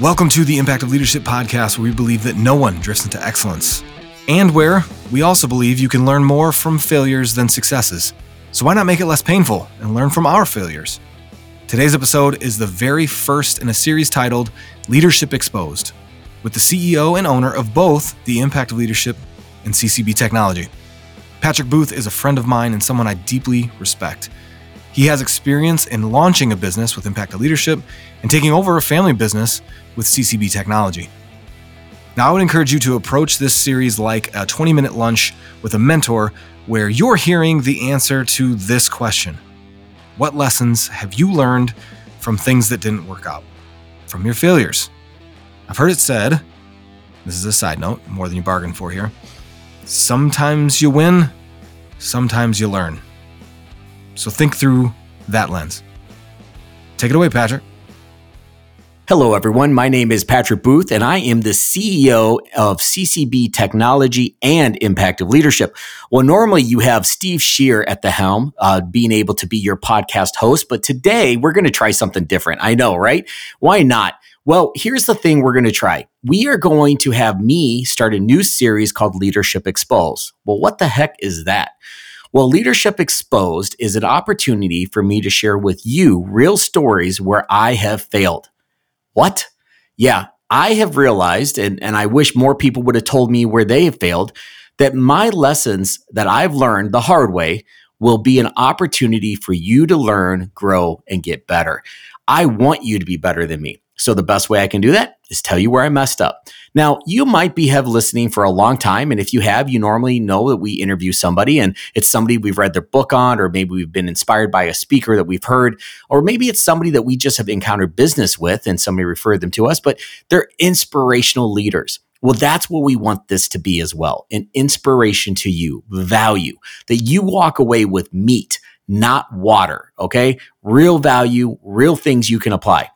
Welcome to the Impact of Leadership podcast, where we believe that no one drifts into excellence, and where we also believe you can learn more from failures than successes. So, why not make it less painful and learn from our failures? Today's episode is the very first in a series titled Leadership Exposed, with the CEO and owner of both the Impact of Leadership and CCB Technology. Patrick Booth is a friend of mine and someone I deeply respect. He has experience in launching a business with Impact of Leadership and taking over a family business with CCB Technology. Now, I would encourage you to approach this series like a 20 minute lunch with a mentor where you're hearing the answer to this question What lessons have you learned from things that didn't work out, from your failures? I've heard it said, this is a side note, more than you bargained for here. Sometimes you win, sometimes you learn. So think through that lens. Take it away, Patrick. Hello, everyone. My name is Patrick Booth, and I am the CEO of CCB Technology and Impact of Leadership. Well, normally you have Steve Shear at the helm, uh, being able to be your podcast host, but today we're going to try something different. I know, right? Why not? Well, here's the thing we're going to try. We are going to have me start a new series called Leadership Exposed. Well, what the heck is that? Well, Leadership Exposed is an opportunity for me to share with you real stories where I have failed. What? Yeah, I have realized, and, and I wish more people would have told me where they have failed, that my lessons that I've learned the hard way will be an opportunity for you to learn, grow, and get better. I want you to be better than me. So the best way I can do that is tell you where I messed up. Now, you might be have listening for a long time. And if you have, you normally know that we interview somebody and it's somebody we've read their book on, or maybe we've been inspired by a speaker that we've heard, or maybe it's somebody that we just have encountered business with and somebody referred them to us, but they're inspirational leaders. Well, that's what we want this to be as well an inspiration to you, value, that you walk away with meat, not water. Okay. Real value, real things you can apply.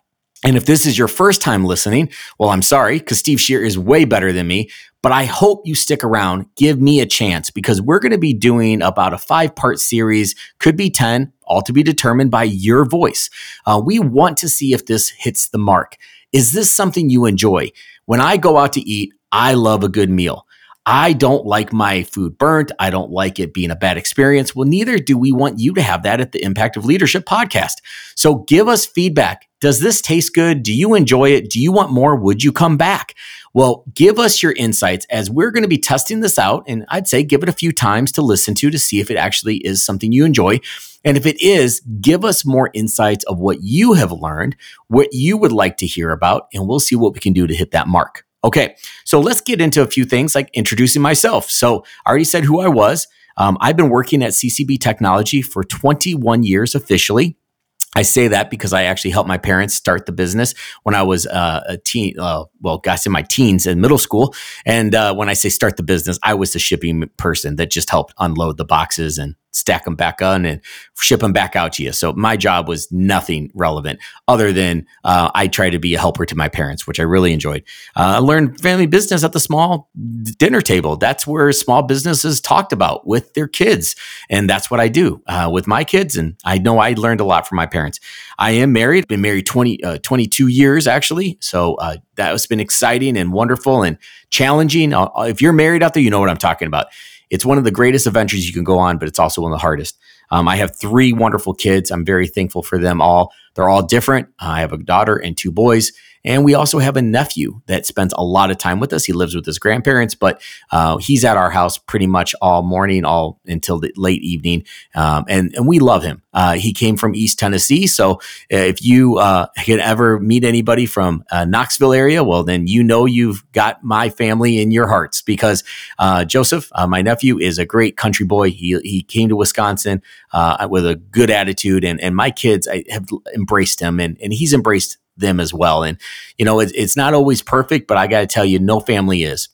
And if this is your first time listening, well, I'm sorry because Steve Shear is way better than me, but I hope you stick around. Give me a chance because we're going to be doing about a five part series, could be 10, all to be determined by your voice. Uh, we want to see if this hits the mark. Is this something you enjoy? When I go out to eat, I love a good meal. I don't like my food burnt. I don't like it being a bad experience. Well, neither do we want you to have that at the Impact of Leadership podcast. So give us feedback. Does this taste good? Do you enjoy it? Do you want more? Would you come back? Well, give us your insights as we're going to be testing this out. And I'd say give it a few times to listen to to see if it actually is something you enjoy. And if it is, give us more insights of what you have learned, what you would like to hear about, and we'll see what we can do to hit that mark. Okay, so let's get into a few things like introducing myself. So I already said who I was. Um, I've been working at CCB Technology for 21 years officially. I say that because I actually helped my parents start the business when I was uh, a teen. Uh, well, guys, in my teens in middle school. And uh, when I say start the business, I was the shipping person that just helped unload the boxes and stack them back on and ship them back out to you. So my job was nothing relevant other than uh, I tried to be a helper to my parents, which I really enjoyed. Uh, I learned family business at the small dinner table. That's where small businesses talked about with their kids. And that's what I do uh, with my kids. And I know I learned a lot from my parents. I am married, been married 20, uh, 22 years actually. So uh, that has been exciting and wonderful and challenging. Uh, if you're married out there, you know what I'm talking about it's one of the greatest adventures you can go on, but it's also one of the hardest. Um, I have three wonderful kids. I'm very thankful for them all. They're all different. I have a daughter and two boys. And we also have a nephew that spends a lot of time with us. He lives with his grandparents, but uh, he's at our house pretty much all morning, all until the late evening. Um, and, and we love him. Uh, he came from East Tennessee. So uh, if you uh, can ever meet anybody from uh, Knoxville area, well, then you know you've got my family in your hearts because uh, Joseph, my nephew, is a great country boy. He, he came to Wisconsin with a good attitude, and, and my kids I have embraced him, and, and he's embraced them as well. And, you know, it, it's not always perfect, but I got to tell you, no family is.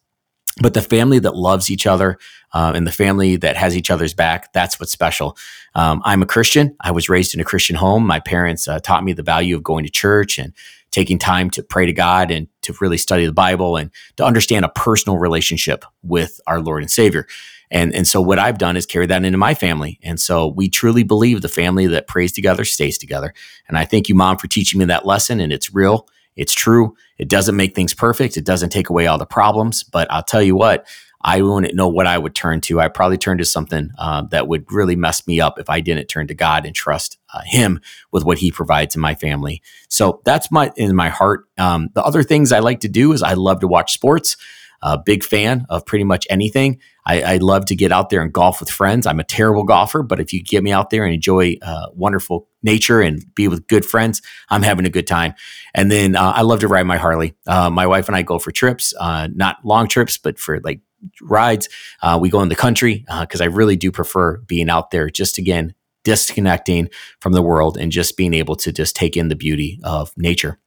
But the family that loves each other uh, and the family that has each other's back, that's what's special. Um, I'm a Christian. I was raised in a Christian home. My parents uh, taught me the value of going to church and taking time to pray to God and to really study the Bible and to understand a personal relationship with our Lord and Savior. And, and so what I've done is carry that into my family. And so we truly believe the family that prays together stays together. And I thank you, mom, for teaching me that lesson. And it's real It's true. It doesn't make things perfect. It doesn't take away all the problems. But I'll tell you what, I wouldn't know what I would turn to. I'd probably turn to something uh, that would really mess me up if I didn't turn to God and trust uh, Him with what He provides in my family. So that's my in my heart. Um, the other things I like to do is I love to watch sports. A big fan of pretty much anything. I, I, love to get out there and golf with friends. I'm a terrible golfer, but if you get me out there and enjoy uh, wonderful nature and be with good friends, I'm having a good time. And then uh, I love to ride my Harley. Uh, my wife and I go for trips, uh, not long trips, but for like rides. Uh, we go in the country because uh, I really do prefer being out there. Just again, disconnecting from the world and just being able to just take in the beauty of nature.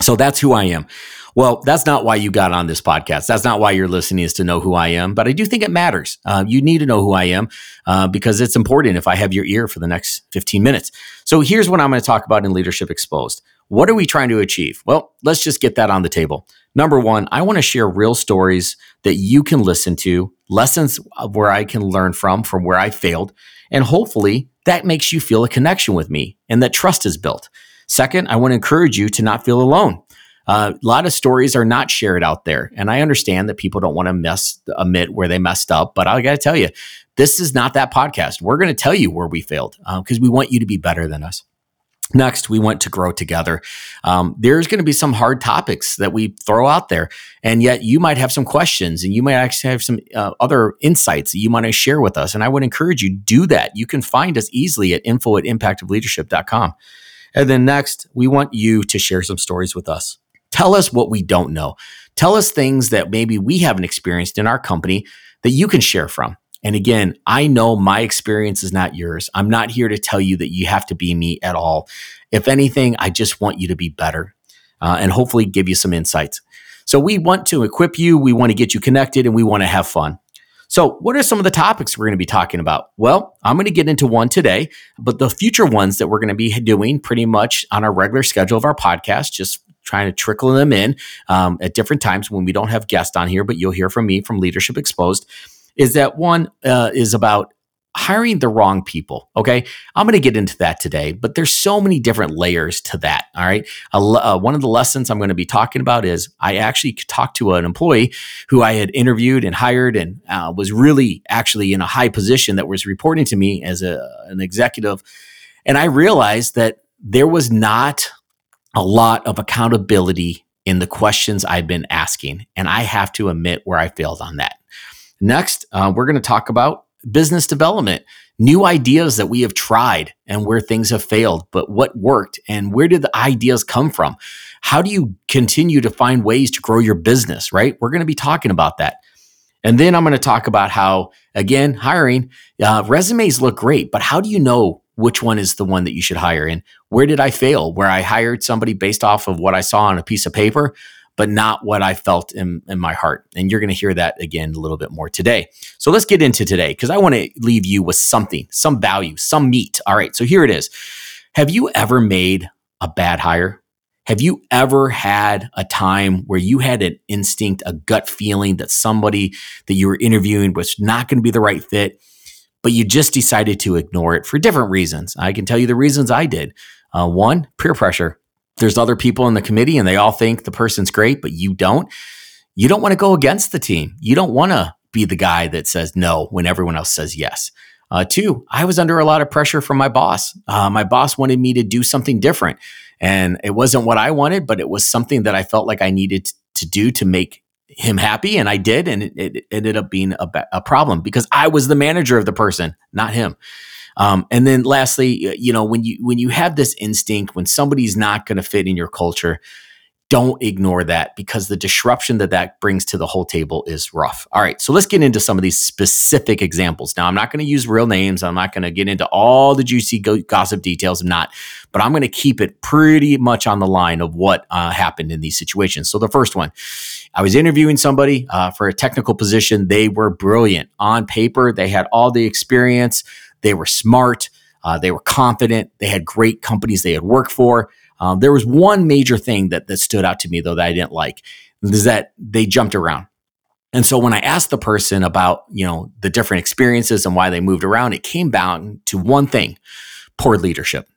So that's who I am. Well, that's not why you got on this podcast. That's not why you're listening is to know who I am. But I do think it matters. Uh, you need to know who I am uh, because it's important if I have your ear for the next 15 minutes. So here's what I'm going to talk about in Leadership Exposed. What are we trying to achieve? Well, let's just get that on the table. Number one, I want to share real stories that you can listen to, lessons where I can learn from, from where I failed. And hopefully that makes you feel a connection with me and that trust is built. Second, I want to encourage you to not feel alone. Uh, a lot of stories are not shared out there. And I understand that people don't want to mess, admit where they messed up, but I got to tell you, this is not that podcast. We're going to tell you where we failed because um, we want you to be better than us. Next, we want to grow together. Um, there's going to be some hard topics that we throw out there, and yet you might have some questions, and you might actually have some uh, other insights that you want to share with us. And I would encourage you do that. You can find us easily at info at impactofleadership.com. And then next, we want you to share some stories with us. Tell us what we don't know. Tell us things that maybe we haven't experienced in our company that you can share from. And again, I know my experience is not yours. I'm not here to tell you that you have to be me at all. If anything, I just want you to be better uh, and hopefully give you some insights. So we want to equip you, we want to get you connected, and we want to have fun. So, what are some of the topics we're going to be talking about? Well, I'm going to get into one today, but the future ones that we're going to be doing pretty much on our regular schedule of our podcast, just trying to trickle them in um, at different times when we don't have guests on here, but you'll hear from me from Leadership Exposed. Is that one uh, is about hiring the wrong people. Okay. I'm going to get into that today, but there's so many different layers to that. All right. Uh, one of the lessons I'm going to be talking about is I actually talked to an employee who I had interviewed and hired and uh, was really actually in a high position that was reporting to me as a, an executive. And I realized that there was not a lot of accountability in the questions I've been asking. And I have to admit where I failed on that. Next, uh, we're going to talk about business development, new ideas that we have tried and where things have failed, but what worked and where did the ideas come from? How do you continue to find ways to grow your business, right? We're going to be talking about that. And then I'm going to talk about how, again, hiring uh, resumes look great, but how do you know which one is the one that you should hire? And where did I fail? Where I hired somebody based off of what I saw on a piece of paper but not what I felt in, in my heart. And you're going to hear that again a little bit more today. So let's get into today because I want to leave you with something, some value, some meat. All right. So here it is. Have you ever made a bad hire? Have you ever had a time where you had an instinct, a gut feeling that somebody that you were interviewing was not going to be the right fit, but you just decided to ignore it for different reasons? I can tell you the reasons I did. Uh, one, peer pressure there's other people in the committee and they all think the person's great, but you don't. You don't want to go against the team. You don't want to be the guy that says no when everyone else says yes. Uh, two, I was under a lot of pressure from my boss. Uh, my boss wanted me to do something different. And it wasn't what I wanted, but it was something that I felt like I needed to do to make him happy. And I did. And it, it ended up being a, a problem because I was the manager of the person, not him. Um, and then lastly, you know, when you when you have this instinct when somebody's not going to fit in your culture, don't ignore that because the disruption that that brings to the whole table is rough. All right, so let's get into some of these specific examples. Now, I'm not going to use real names. I'm not going to get into all the juicy gossip details. I'm not, but I'm going to keep it pretty much on the line of what uh, happened in these situations. So the first one, I was interviewing somebody uh, for a technical position. They were brilliant on paper. They had all the experience. They were smart. Uh, they were confident. They had great companies they had worked for. Um, there was one major thing that, that stood out to me, though, that I didn't like, is that they jumped around. And so when I asked the person about, you know, the different experiences and why they moved around, it came down to one thing, poor leadership.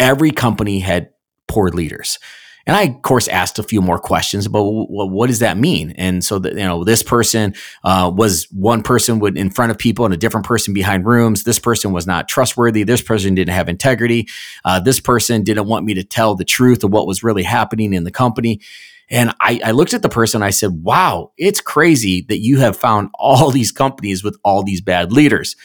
Every company had poor leaders. And I, of course, asked a few more questions about well, what does that mean? And so that, you know, this person uh, was one person would in front of people and a different person behind rooms. This person was not trustworthy. This person didn't have integrity. Uh, this person didn't want me to tell the truth of what was really happening in the company. And I, I looked at the person. I said, wow, it's crazy that you have found all these companies with all these bad leaders.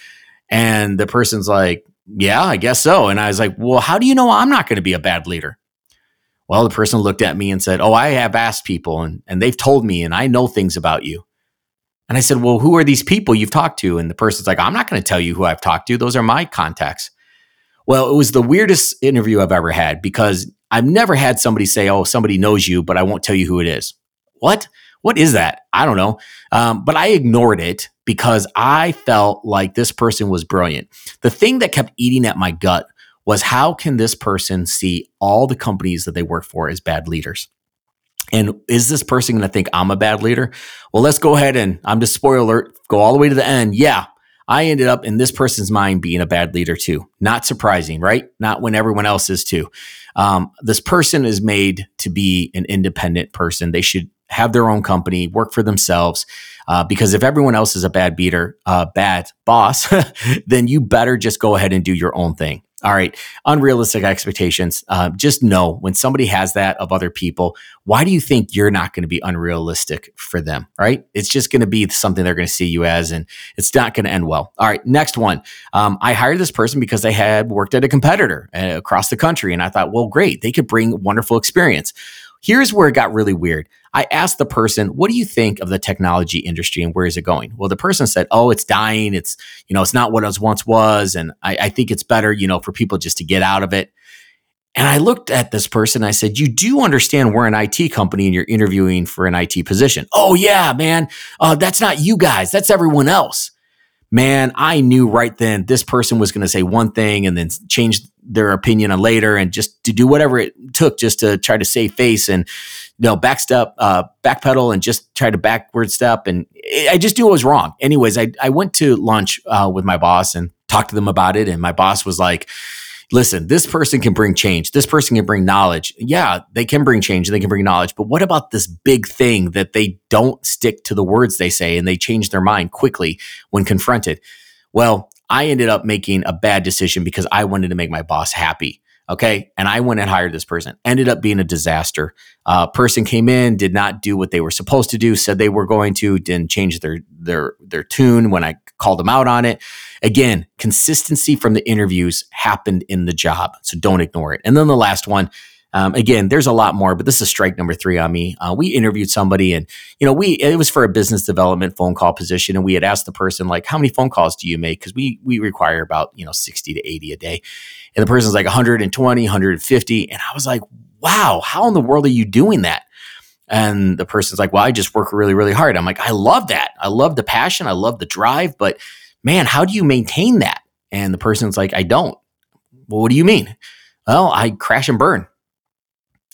And the person's like, yeah, I guess so. And I was like, well, how do you know I'm not going to be a bad leader? Well, the person looked at me and said, Oh, I have asked people and, and they've told me and I know things about you. And I said, Well, who are these people you've talked to? And the person's like, I'm not going to tell you who I've talked to. Those are my contacts. Well, it was the weirdest interview I've ever had because I've never had somebody say, Oh, somebody knows you, but I won't tell you who it is. What? What is that? I don't know. Um, but I ignored it because I felt like this person was brilliant. The thing that kept eating at my gut was how can this person see all the companies that they work for as bad leaders? And is this person going to think I'm a bad leader? Well, let's go ahead and I'm just spoiler alert, go all the way to the end. Yeah, I ended up in this person's mind being a bad leader too. Not surprising, right? Not when everyone else is too. Um, this person is made to be an independent person. They should have their own company, work for themselves. Uh, because if everyone else is a bad beater, uh, bad boss, then you better just go ahead and do your own thing. All right, unrealistic expectations. Uh, just know when somebody has that of other people, why do you think you're not going to be unrealistic for them? Right? It's just going to be something they're going to see you as, and it's not going to end well. All right, next one. Um, I hired this person because they had worked at a competitor uh, across the country, and I thought, well, great, they could bring wonderful experience. Here's where it got really weird. I asked the person, "What do you think of the technology industry and where is it going?" Well, the person said, "Oh, it's dying. It's you know, it's not what it once was, and I, I think it's better, you know, for people just to get out of it." And I looked at this person. I said, "You do understand we're an IT company, and you're interviewing for an IT position." Oh yeah, man. Uh, that's not you guys. That's everyone else man, I knew right then this person was going to say one thing and then change their opinion on later and just to do whatever it took just to try to save face and you know backstep uh backpedal and just try to backward step. And i just knew it was wrong. Anyways i, I went to lunch uh, with my boss and talked to them about it. And my boss was like listen this person can bring change this person can bring knowledge yeah they can bring change and they can bring knowledge but what about this big thing that they don't stick to the words they say and they change their mind quickly when confronted well I ended up making a bad decision because I wanted to make my boss happy. Okay. And I went and hired this person. Ended up being a disaster. Uh, person came in, did not do what they were supposed to do, said they were going to, didn't change their their their tune when I called them out on it. Again, consistency from the interviews happened in the job. So don't ignore it. And then the last one, um, again, there's a lot more, but this is strike number three on me. Uh, we interviewed somebody, and you know, we it was for a business development phone call position, and we had asked the person like, "How many phone calls do you make?" Because we we require about you know 60 to 80 a day, and the person's like 120, 150, and I was like, "Wow, how in the world are you doing that?" And the person's like, "Well, I just work really, really hard." I'm like, "I love that. I love the passion. I love the drive, but man, how do you maintain that?" And the person's like, "I don't." Well, what do you mean? Well, I crash and burn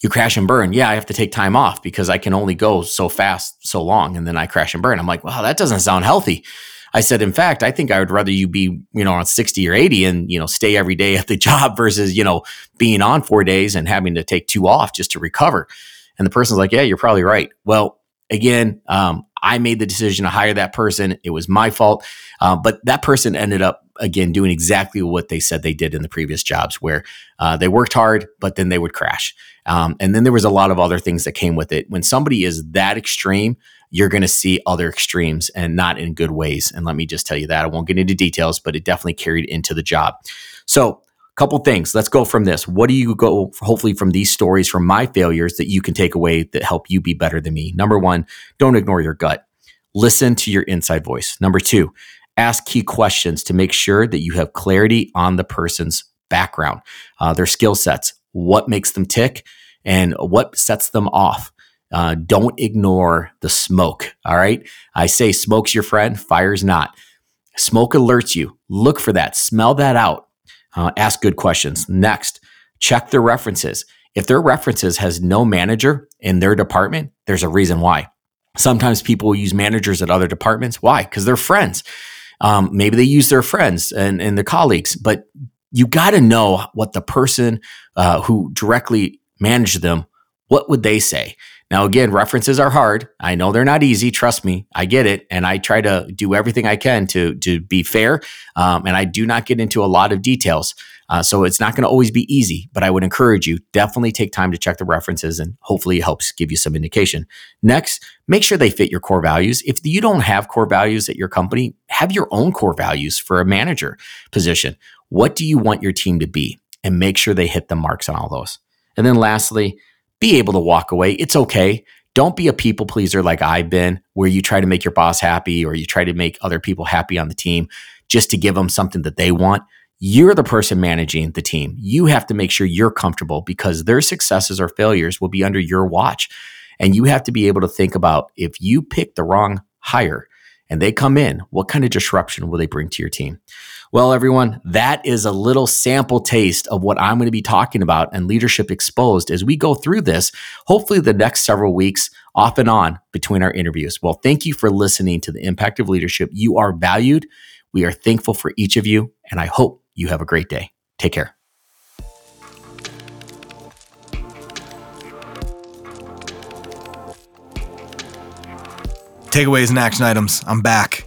you crash and burn. Yeah, I have to take time off because I can only go so fast, so long, and then I crash and burn. I'm like, wow, that doesn't sound healthy. I said, in fact, I think I would rather you be, you know, on 60 or 80 and, you know, stay every day at the job versus, you know, being on four days and having to take two off just to recover. And the person's like, yeah, you're probably right. Well, again, um, I made the decision to hire that person. It was my fault. Uh, but that person ended up again doing exactly what they said they did in the previous jobs where uh, they worked hard but then they would crash um, and then there was a lot of other things that came with it when somebody is that extreme you're going to see other extremes and not in good ways and let me just tell you that i won't get into details but it definitely carried into the job so couple things let's go from this what do you go hopefully from these stories from my failures that you can take away that help you be better than me number one don't ignore your gut listen to your inside voice number two ask key questions to make sure that you have clarity on the person's background, uh, their skill sets, what makes them tick, and what sets them off. Uh, don't ignore the smoke. All right. I say smoke's your friend, fire's not. Smoke alerts you. Look for that. Smell that out. Uh, ask good questions. Next, check their references. If their references has no manager in their department, there's a reason why. Sometimes people use managers at other departments. Why? Because they're friends. Um, maybe they use their friends and, and their colleagues, but you got to know what the person uh, who directly managed them what would they say? Now, again, references are hard. I know they're not easy. Trust me, I get it, and I try to do everything I can to to be fair. Um, and I do not get into a lot of details, uh, so it's not going to always be easy. But I would encourage you definitely take time to check the references, and hopefully, it helps give you some indication. Next, make sure they fit your core values. If you don't have core values at your company, have your own core values for a manager position. What do you want your team to be, and make sure they hit the marks on all those. And then lastly be able to walk away. It's okay. Don't be a people pleaser like I've been, where you try to make your boss happy or you try to make other people happy on the team just to give them something that they want. You're the person managing the team. You have to make sure you're comfortable because their successes or failures will be under your watch. And you have to be able to think about if you pick the wrong hire and they come in, what kind of disruption will they bring to your team? Well, everyone, that is a little sample taste of what I'm going to be talking about and Leadership Exposed as we go through this, hopefully, the next several weeks off and on between our interviews. Well, thank you for listening to the Impact of Leadership. You are valued. We are thankful for each of you, and I hope you have a great day. Take care. Takeaways and action items. I'm back.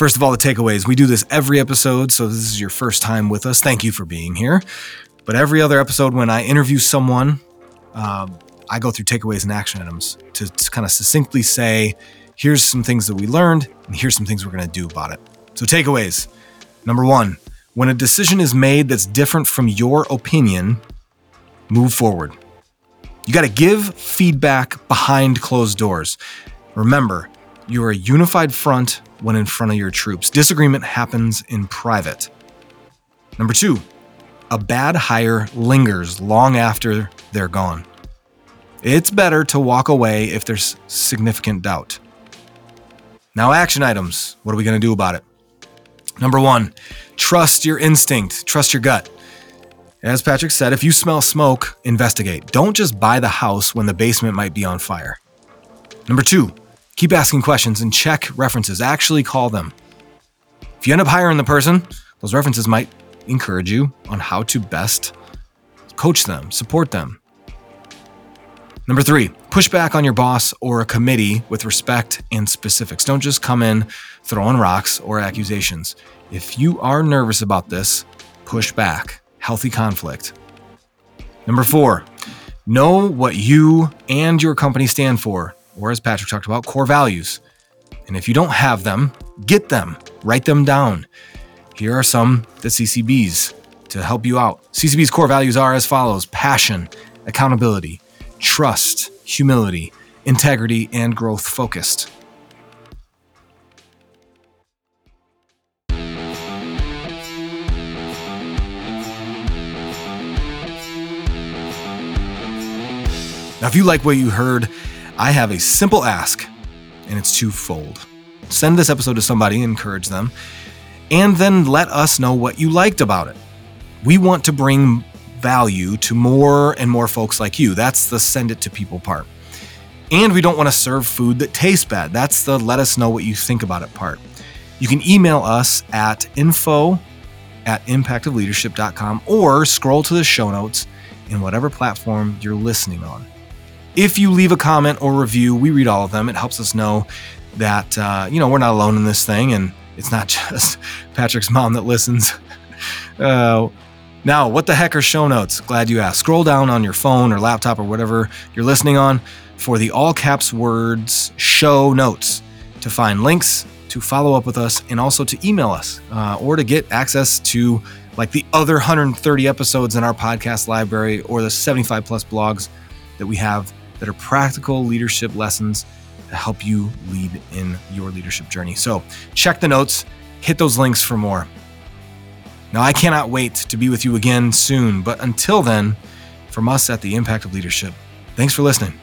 First of all, the takeaways. We do this every episode, so this is your first time with us. Thank you for being here. But every other episode, when I interview someone, um, I go through takeaways and action items to, to kind of succinctly say, here's some things that we learned, and here's some things we're going to do about it. So, takeaways. Number one, when a decision is made that's different from your opinion, move forward. You got to give feedback behind closed doors. Remember, you are a unified front when in front of your troops. Disagreement happens in private. Number two, a bad hire lingers long after they're gone. It's better to walk away if there's significant doubt. Now, action items. What are we going to do about it? Number one, trust your instinct, trust your gut. As Patrick said, if you smell smoke, investigate. Don't just buy the house when the basement might be on fire. Number two, Keep asking questions and check references. Actually call them. If you end up hiring the person, those references might encourage you on how to best coach them, support them. Number three, push back on your boss or a committee with respect and specifics. Don't just come in throwing rocks or accusations. If you are nervous about this, push back. Healthy conflict. Number four, know what you and your company stand for or as Patrick talked about, core values. And if you don't have them, get them, write them down. Here are some the CCB's to help you out. CCB's core values are as follows passion, accountability, trust, humility, integrity, and growth focused. Now, if you like what you heard, I have a simple ask, and it's twofold. Send this episode to somebody, encourage them, and then let us know what you liked about it. We want to bring value to more and more folks like you. That's the send it to people part. And we don't want to serve food that tastes bad. That's the let us know what you think about it part. You can email us at info at impactofleadership.com or scroll to the show notes in whatever platform you're listening on. If you leave a comment or review, we read all of them. It helps us know that uh, you know we're not alone in this thing, and it's not just Patrick's mom that listens. uh, now, what the heck are show notes? Glad you asked. Scroll down on your phone or laptop or whatever you're listening on for the all caps words show notes to find links to follow up with us and also to email us uh, or to get access to like the other 130 episodes in our podcast library or the 75 plus blogs that we have that are practical leadership lessons to help you lead in your leadership journey. So check the notes, hit those links for more. Now, I cannot wait to be with you again soon, but until then, from us at the Impact of Leadership, thanks for listening.